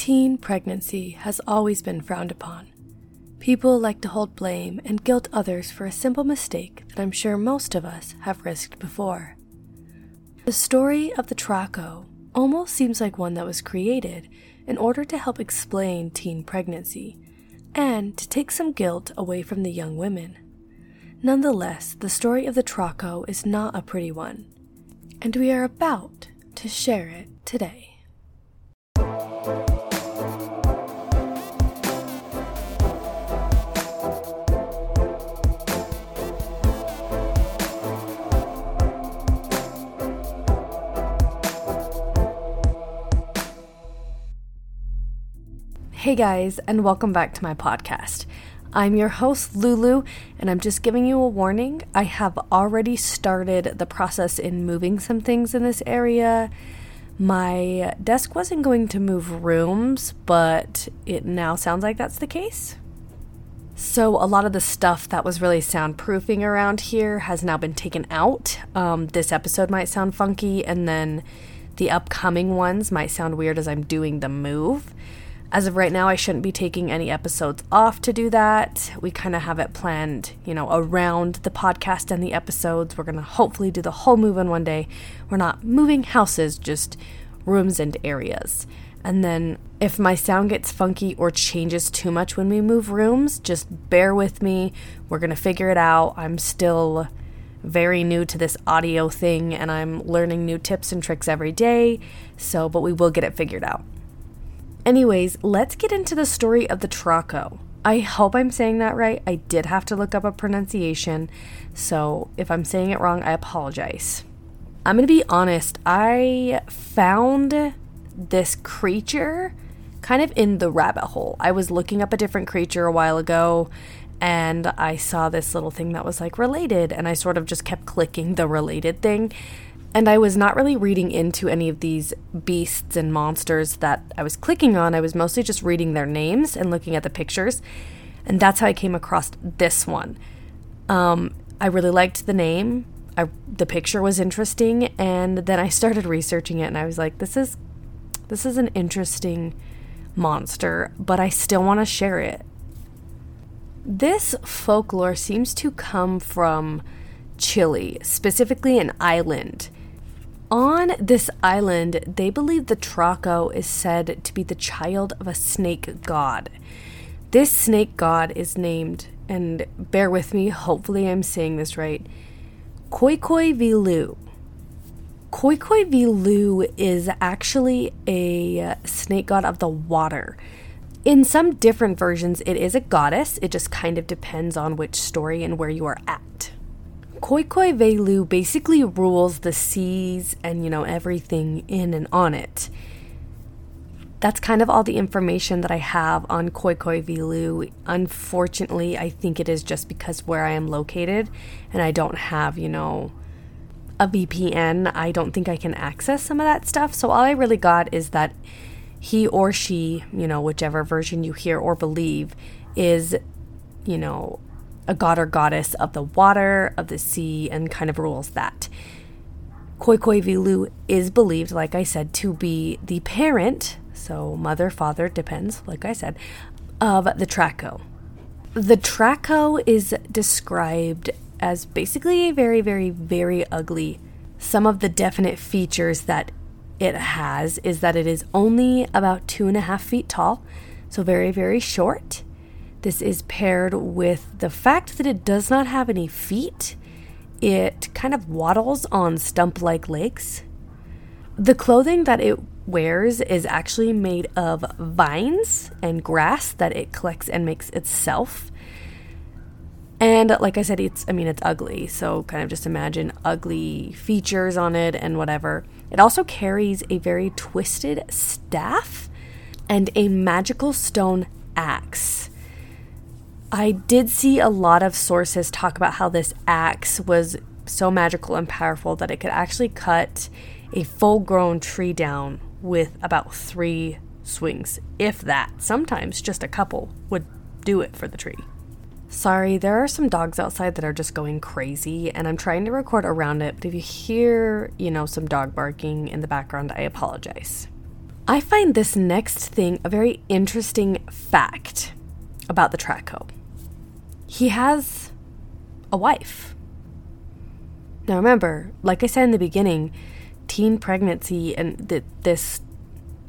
Teen pregnancy has always been frowned upon. People like to hold blame and guilt others for a simple mistake that I'm sure most of us have risked before. The story of the Trauco almost seems like one that was created in order to help explain teen pregnancy and to take some guilt away from the young women. Nonetheless, the story of the Trauco is not a pretty one, and we are about to share it today. Hey guys, and welcome back to my podcast. I'm your host, Lulu, and I'm just giving you a warning. I have already started the process in moving some things in this area. My desk wasn't going to move rooms, but it now sounds like that's the case. So, a lot of the stuff that was really soundproofing around here has now been taken out. Um, this episode might sound funky, and then the upcoming ones might sound weird as I'm doing the move. As of right now, I shouldn't be taking any episodes off to do that. We kind of have it planned, you know, around the podcast and the episodes. We're going to hopefully do the whole move in one day. We're not moving houses, just rooms and areas. And then if my sound gets funky or changes too much when we move rooms, just bear with me. We're going to figure it out. I'm still very new to this audio thing and I'm learning new tips and tricks every day. So, but we will get it figured out. Anyways, let's get into the story of the Trauco. I hope I'm saying that right. I did have to look up a pronunciation, so if I'm saying it wrong, I apologize. I'm gonna be honest, I found this creature kind of in the rabbit hole. I was looking up a different creature a while ago and I saw this little thing that was like related, and I sort of just kept clicking the related thing. And I was not really reading into any of these beasts and monsters that I was clicking on. I was mostly just reading their names and looking at the pictures. And that's how I came across this one. Um, I really liked the name. I, the picture was interesting, and then I started researching it, and I was like, "This is, this is an interesting monster, but I still want to share it." This folklore seems to come from Chile, specifically an island on this island, they believe the Trauco is said to be the child of a snake god. This snake god is named, and bear with me, hopefully I'm saying this right, Coi Coi Vilu. Coi Coi Vilu is actually a uh, snake god of the water. In some different versions, it is a goddess. It just kind of depends on which story and where you are at. Coi Coi Vilu basically rules the seas and, you know, everything in and on it. That's kind of all the information that I have on Coi Coi Vilu. Unfortunately, I think it is just because where I am located and I don't have, you know, a VPN, I don't think I can access some of that stuff. So all I really got is that he or she, you know, whichever version you hear or believe, is, you know, a god or goddess of the water, of the sea, and kind of rules that. Coi Coi is believed, like I said, to be the parent, so mother, father, depends, like I said, of the Trauco. The Trauco is described as basically a very, very, very ugly. Some of the definite features that it has is that it is only about two and a half feet tall, so very, very short. This is paired with the fact that it does not have any feet. It kind of waddles on stump like legs. The clothing that it wears is actually made of vines and grass that it collects and makes itself. And like I said, it's, I mean, it's ugly. So kind of just imagine ugly features on it and whatever. It also carries a very twisted staff and a magical stone axe. I did see a lot of sources talk about how this axe was so magical and powerful that it could actually cut a full grown tree down with about three swings, if that. Sometimes just a couple would do it for the tree. Sorry, there are some dogs outside that are just going crazy, and I'm trying to record around it, but if you hear, you know, some dog barking in the background, I apologize. I find this next thing a very interesting fact about the Trauco. He has a wife. Now, remember, like I said in the beginning, teen pregnancy and th- this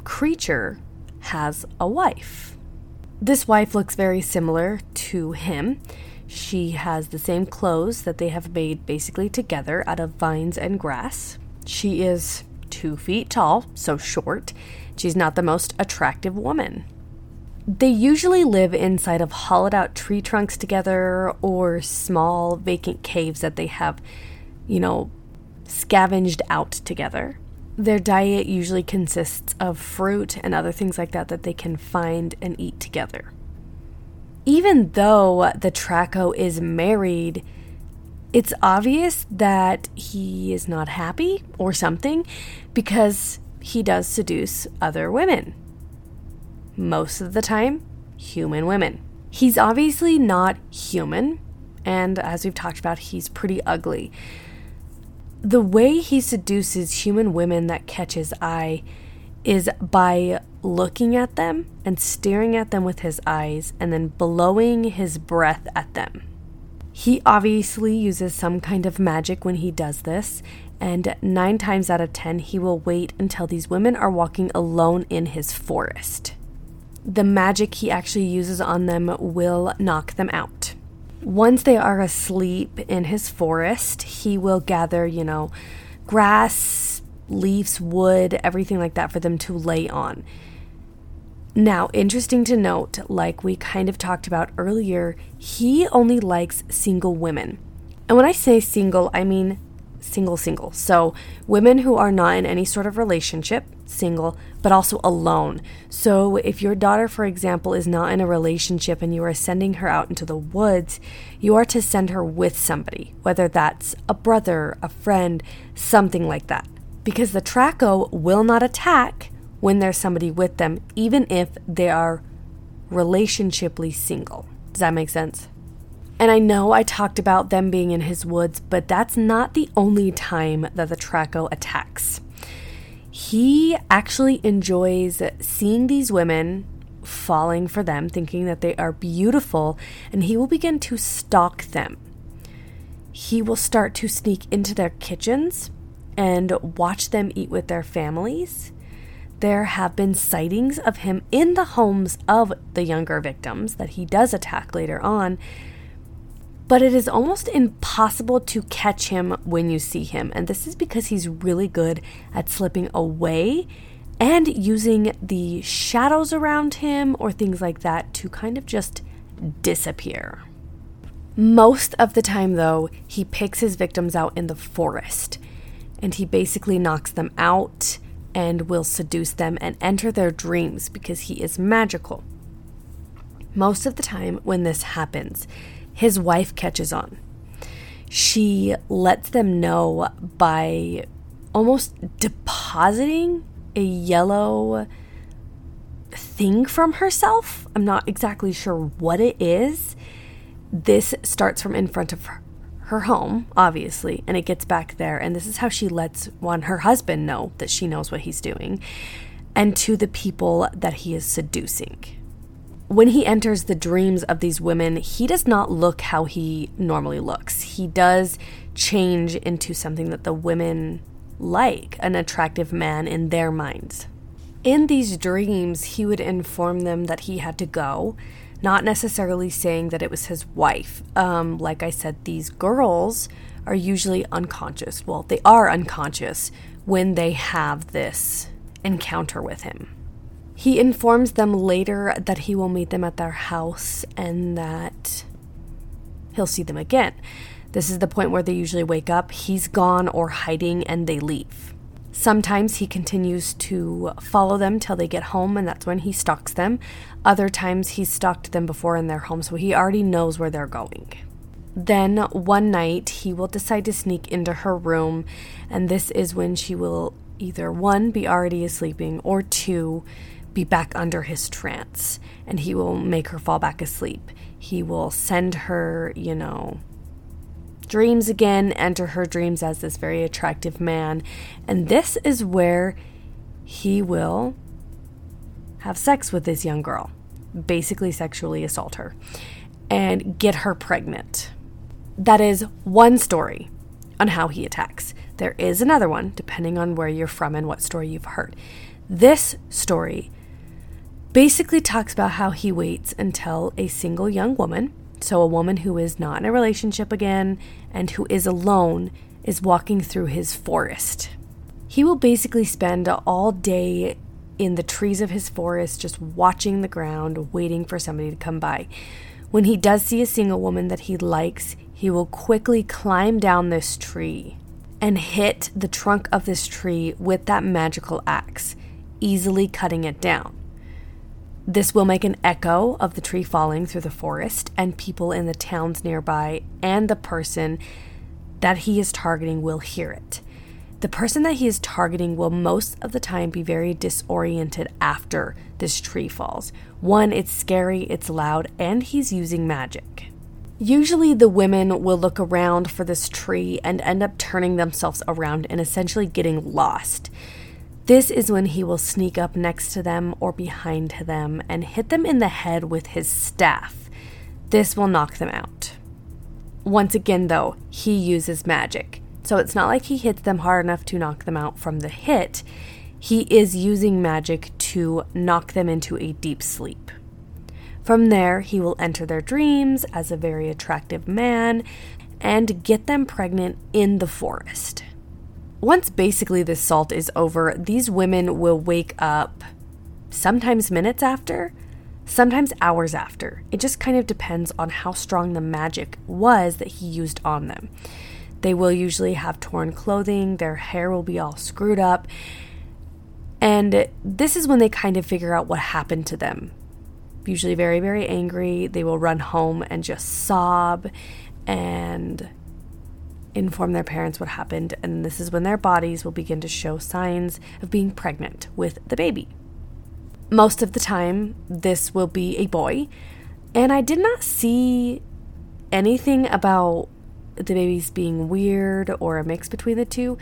creature has a wife. This wife looks very similar to him. She has the same clothes that they have made basically together out of vines and grass. She is two feet tall, so short. She's not the most attractive woman. They usually live inside of hollowed out tree trunks together or small vacant caves that they have, you know, scavenged out together. Their diet usually consists of fruit and other things like that that they can find and eat together. Even though the Trauco is married, it's obvious that he is not happy or something because he does seduce other women. Most of the time, human women. He's obviously not human, and as we've talked about, he's pretty ugly. The way he seduces human women that catch his eye is by looking at them and staring at them with his eyes and then blowing his breath at them. He obviously uses some kind of magic when he does this, and nine times out of ten, he will wait until these women are walking alone in his forest. The magic he actually uses on them will knock them out. Once they are asleep in his forest, he will gather, you know, grass, leaves, wood, everything like that for them to lay on. Now, interesting to note, like we kind of talked about earlier, he only likes single women. And when I say single, I mean single, single. So, women who are not in any sort of relationship, single, but also alone. So, if your daughter, for example, is not in a relationship and you are sending her out into the woods, you are to send her with somebody, whether that's a brother, a friend, something like that. Because the Trauco will not attack when there's somebody with them, even if they are relationshiply single. Does that make sense? And I know I talked about them being in his woods, but that's not the only time that the Trauco attacks. He actually enjoys seeing these women falling for them, thinking that they are beautiful, and he will begin to stalk them. He will start to sneak into their kitchens and watch them eat with their families there have been sightings of him in the homes of the younger victims that he does attack later on. But it is almost impossible to catch him when you see him. And this is because he's really good at slipping away and using the shadows around him or things like that to kind of just disappear. Most of the time, though, he picks his victims out in the forest and he basically knocks them out and will seduce them and enter their dreams because he is magical. Most of the time, when this happens, his wife catches on. She lets them know by almost depositing a yellow thing from herself. I'm not exactly sure what it is. This starts from in front of her, home, obviously, and it gets back there. And this is how she lets one, her husband, know that she knows what he's doing, and to the people that he is seducing. When he enters the dreams of these women, he does not look how he normally looks. He does change into something that the women like, an attractive man in their minds. In these dreams, he would inform them that he had to go not necessarily saying that it was his wife. Um, like I said, these girls are usually unconscious. Well, they are unconscious when they have this encounter with him. He informs them later that he will meet them at their house and that he'll see them again. This is the point where they usually wake up, he's gone or hiding, and they leave. Sometimes he continues to follow them till they get home, and that's when he stalks them. Other times he's stalked them before in their home, so he already knows where they're going. Then one night he will decide to sneak into her room, and this is when she will either one, be already sleeping, or two, be back under his trance, and he will make her fall back asleep. He will send her, you know, dreams again, enter her dreams as this very attractive man. And this is where he will have sex with this young girl, basically sexually assault her, and get her pregnant. That is one story on how he attacks. There is another one, depending on where you're from and what story you've heard. This story basically talks about how he waits until a single young woman, so a woman who is not in a relationship again and who is alone, is walking through his forest. He will basically spend all day in the trees of his forest just watching the ground, waiting for somebody to come by. When he does see a single woman that he likes, he will quickly climb down this tree and hit the trunk of this tree with that magical axe, easily cutting it down. This will make an echo of the tree falling through the forest, and people in the towns nearby and the person that he is targeting will hear it. The person that he is targeting will most of the time be very disoriented after this tree falls. One, it's scary, it's loud, and he's using magic. Usually, the women will look around for this tree and end up turning themselves around and essentially getting lost. This is when he will sneak up next to them or behind them and hit them in the head with his staff. This will knock them out. Once again, though, he uses magic. So it's not like he hits them hard enough to knock them out from the hit. He is using magic to knock them into a deep sleep. From there, he will enter their dreams as a very attractive man and get them pregnant in the forest. Once basically this salt is over, these women will wake up sometimes minutes after, sometimes hours after. It just kind of depends on how strong the magic was that he used on them. They will usually have torn clothing, their hair will be all screwed up, and this is when they kind of figure out what happened to them usually very, very angry. They will run home and just sob and inform their parents what happened. And this is when their bodies will begin to show signs of being pregnant with the baby. Most of the time, this will be a boy. And I did not see anything about the babies being weird or a mix between the two.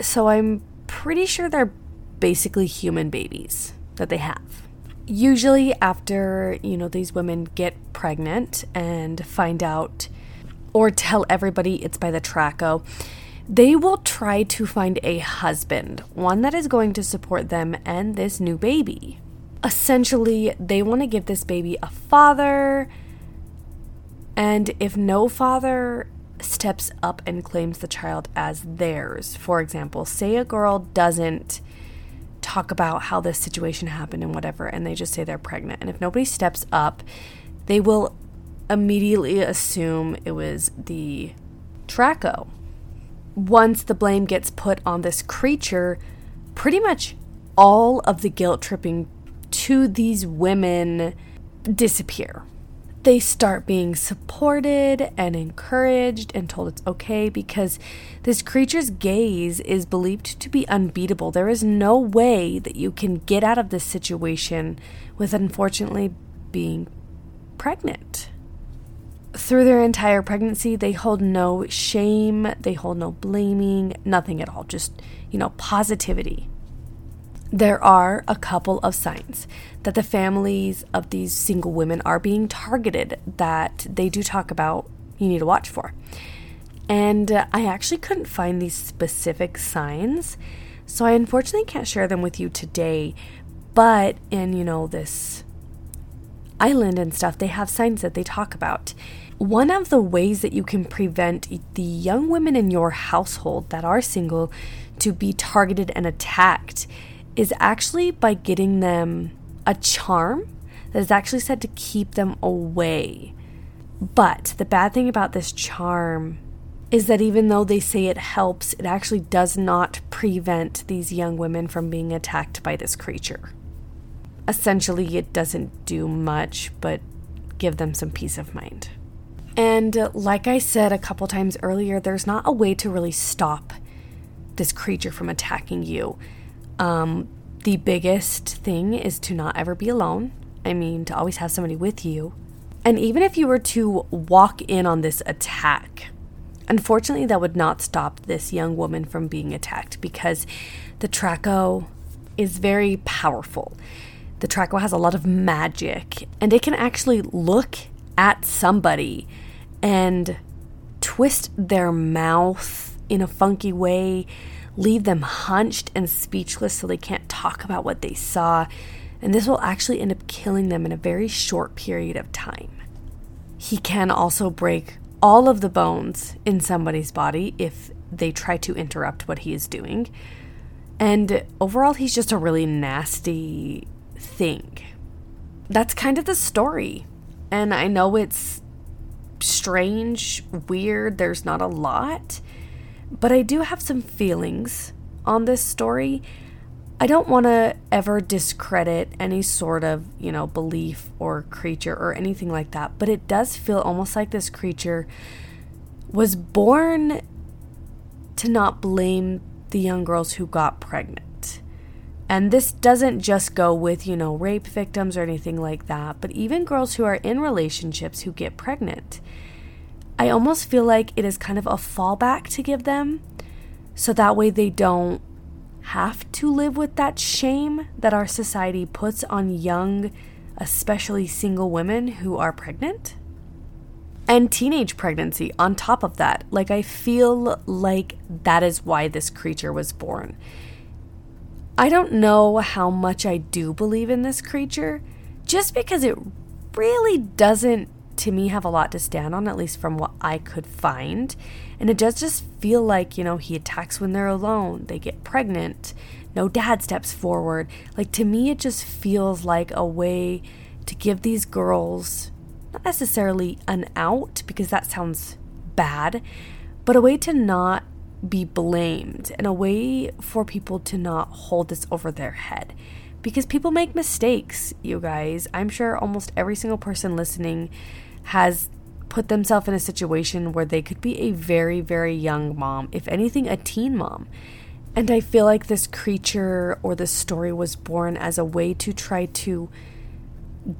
So I'm pretty sure they're basically human babies that they have usually after, you know, these women get pregnant and find out or tell everybody it's by the Trauco, they will try to find a husband, one that is going to support them and this new baby. Essentially, they want to give this baby a father, and if no father steps up and claims the child as theirs, for example, say a girl doesn't talk about how this situation happened and whatever, and they just say they're pregnant. And if nobody steps up, they will immediately assume it was the Trauco. Once the blame gets put on this creature, pretty much all of the guilt tripping to these women disappear they start being supported and encouraged and told it's okay because this creature's gaze is believed to be unbeatable. There is no way that you can get out of this situation with unfortunately being pregnant. Through their entire pregnancy, they hold no shame, they hold no blaming, nothing at all, just, you know, positivity there are a couple of signs that the families of these single women are being targeted that they do talk about you need to watch for. And uh, I actually couldn't find these specific signs, so I unfortunately can't share them with you today. But in, you know, this island and stuff, they have signs that they talk about. One of the ways that you can prevent the young women in your household that are single to be targeted and attacked is actually by getting them a charm that is actually said to keep them away. But the bad thing about this charm is that even though they say it helps, it actually does not prevent these young women from being attacked by this creature. Essentially, it doesn't do much but give them some peace of mind. And uh, like I said a couple times earlier, there's not a way to really stop this creature from attacking you. Um, the biggest thing is to not ever be alone. I mean, to always have somebody with you. And even if you were to walk in on this attack, unfortunately, that would not stop this young woman from being attacked because the Trauco is very powerful. The Trauco has a lot of magic, and it can actually look at somebody and twist their mouth in a funky way, leave them hunched and speechless so they can't talk about what they saw, and this will actually end up killing them in a very short period of time. He can also break all of the bones in somebody's body if they try to interrupt what he is doing. And overall, he's just a really nasty thing. That's kind of the story. And I know it's strange, weird, there's not a lot, but I do have some feelings on this story. I don't want to ever discredit any sort of, you know, belief or creature or anything like that, but it does feel almost like this creature was born to not blame the young girls who got pregnant. And this doesn't just go with, you know, rape victims or anything like that, but even girls who are in relationships who get pregnant. I almost feel like it is kind of a fallback to give them so that way they don't have to live with that shame that our society puts on young, especially single women who are pregnant. And teenage pregnancy on top of that. Like, I feel like that is why this creature was born. I don't know how much I do believe in this creature, just because it really doesn't to me have a lot to stand on, at least from what I could find. And it does just feel like, you know, he attacks when they're alone, they get pregnant, no dad steps forward. Like to me, it just feels like a way to give these girls not necessarily an out, because that sounds bad, but a way to not be blamed and a way for people to not hold this over their head because people make mistakes, you guys. I'm sure almost every single person listening has put themselves in a situation where they could be a very, very young mom, if anything, a teen mom. And I feel like this creature or this story was born as a way to try to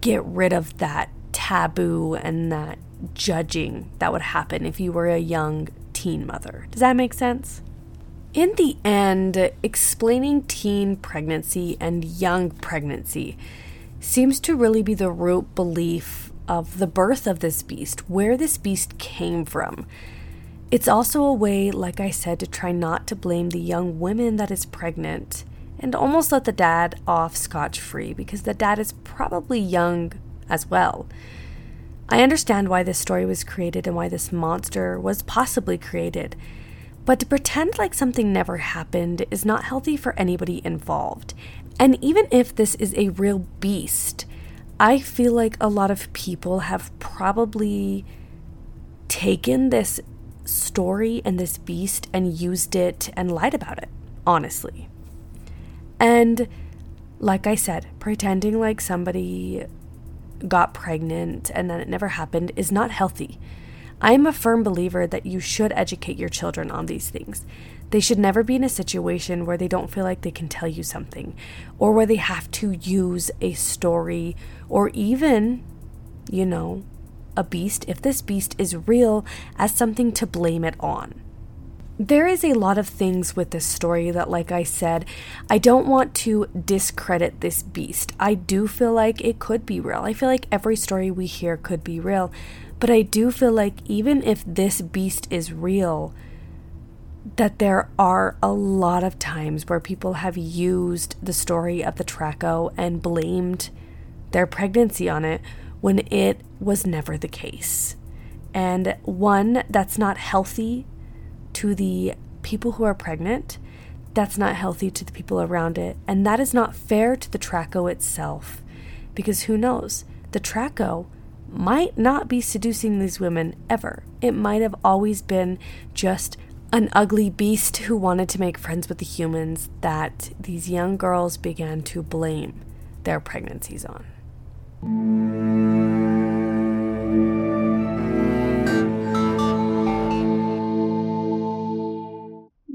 get rid of that taboo and that judging that would happen if you were a young teen mother. Does that make sense? In the end, explaining teen pregnancy and young pregnancy seems to really be the root belief of the birth of this beast, where this beast came from. It's also a way, like I said, to try not to blame the young woman that is pregnant and almost let the dad off scotch free because the dad is probably young as well. I understand why this story was created and why this monster was possibly created, but to pretend like something never happened is not healthy for anybody involved. And even if this is a real beast, I feel like a lot of people have probably taken this story and this beast and used it and lied about it, honestly. And like I said, pretending like somebody got pregnant and then it never happened is not healthy. I am a firm believer that you should educate your children on these things. They should never be in a situation where they don't feel like they can tell you something or where they have to use a story or even, you know, a beast, if this beast is real, as something to blame it on. There is a lot of things with this story that, like I said, I don't want to discredit this beast. I do feel like it could be real. I feel like every story we hear could be real. But I do feel like even if this beast is real, that there are a lot of times where people have used the story of the Trauco and blamed their pregnancy on it when it was never the case. And one, that's not healthy to the people who are pregnant. That's not healthy to the people around it. And that is not fair to the Trauco itself. Because who knows? The Trauco might not be seducing these women ever. It might have always been just an ugly beast who wanted to make friends with the humans that these young girls began to blame their pregnancies on.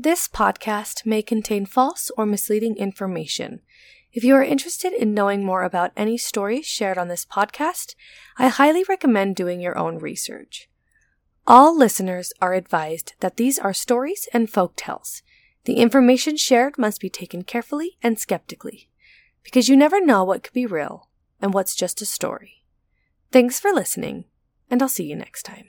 This podcast may contain false or misleading information. If you are interested in knowing more about any stories shared on this podcast, I highly recommend doing your own research. All listeners are advised that these are stories and folk tales. The information shared must be taken carefully and skeptically. because you never know what could be real and what's just a story. Thanks for listening, and I'll see you next time.